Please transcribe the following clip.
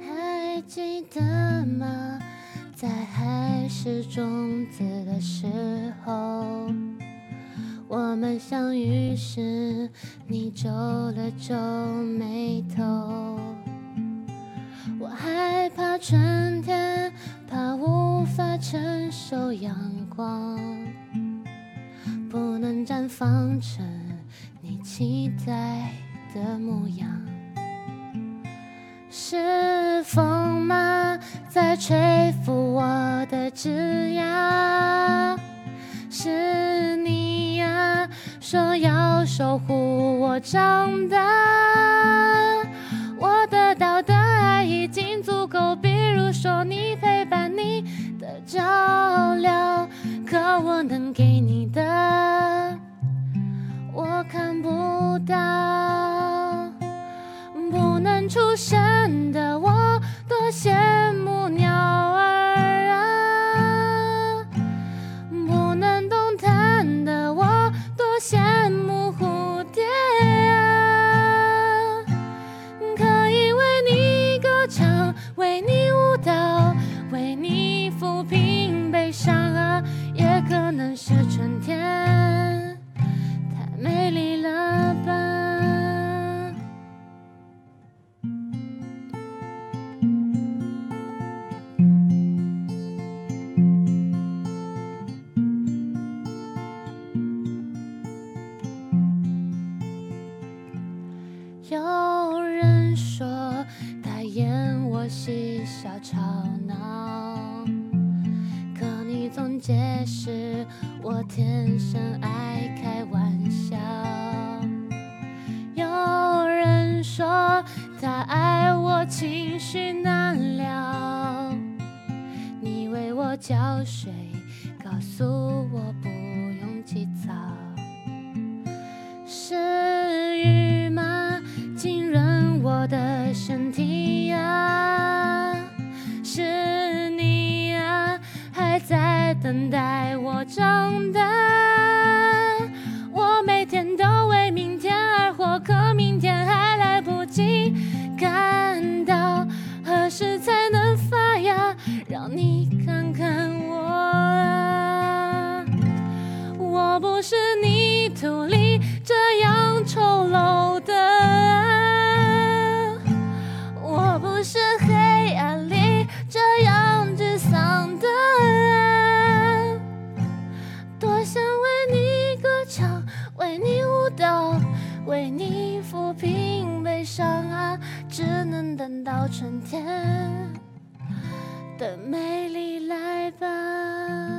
还记得吗？在还是种子的时候，我们相遇时，你皱了皱眉头。我害怕春天，怕无法承受阳光，不能绽放成你期待的模样。是风吗，在吹拂我的枝桠？说要守护我长大。我得到的爱已经足够，比如说你陪伴你的照料，可我能给你的，我看不到。不能出声的我，多谢春天太美丽了吧。有人说他演我嬉笑吵闹，总解释我天生爱开玩笑。有人说他爱我情绪难料，你为我浇水，告诉我不用起早。是雨在等为你抚平悲伤啊，只能等到春天的美丽来吧。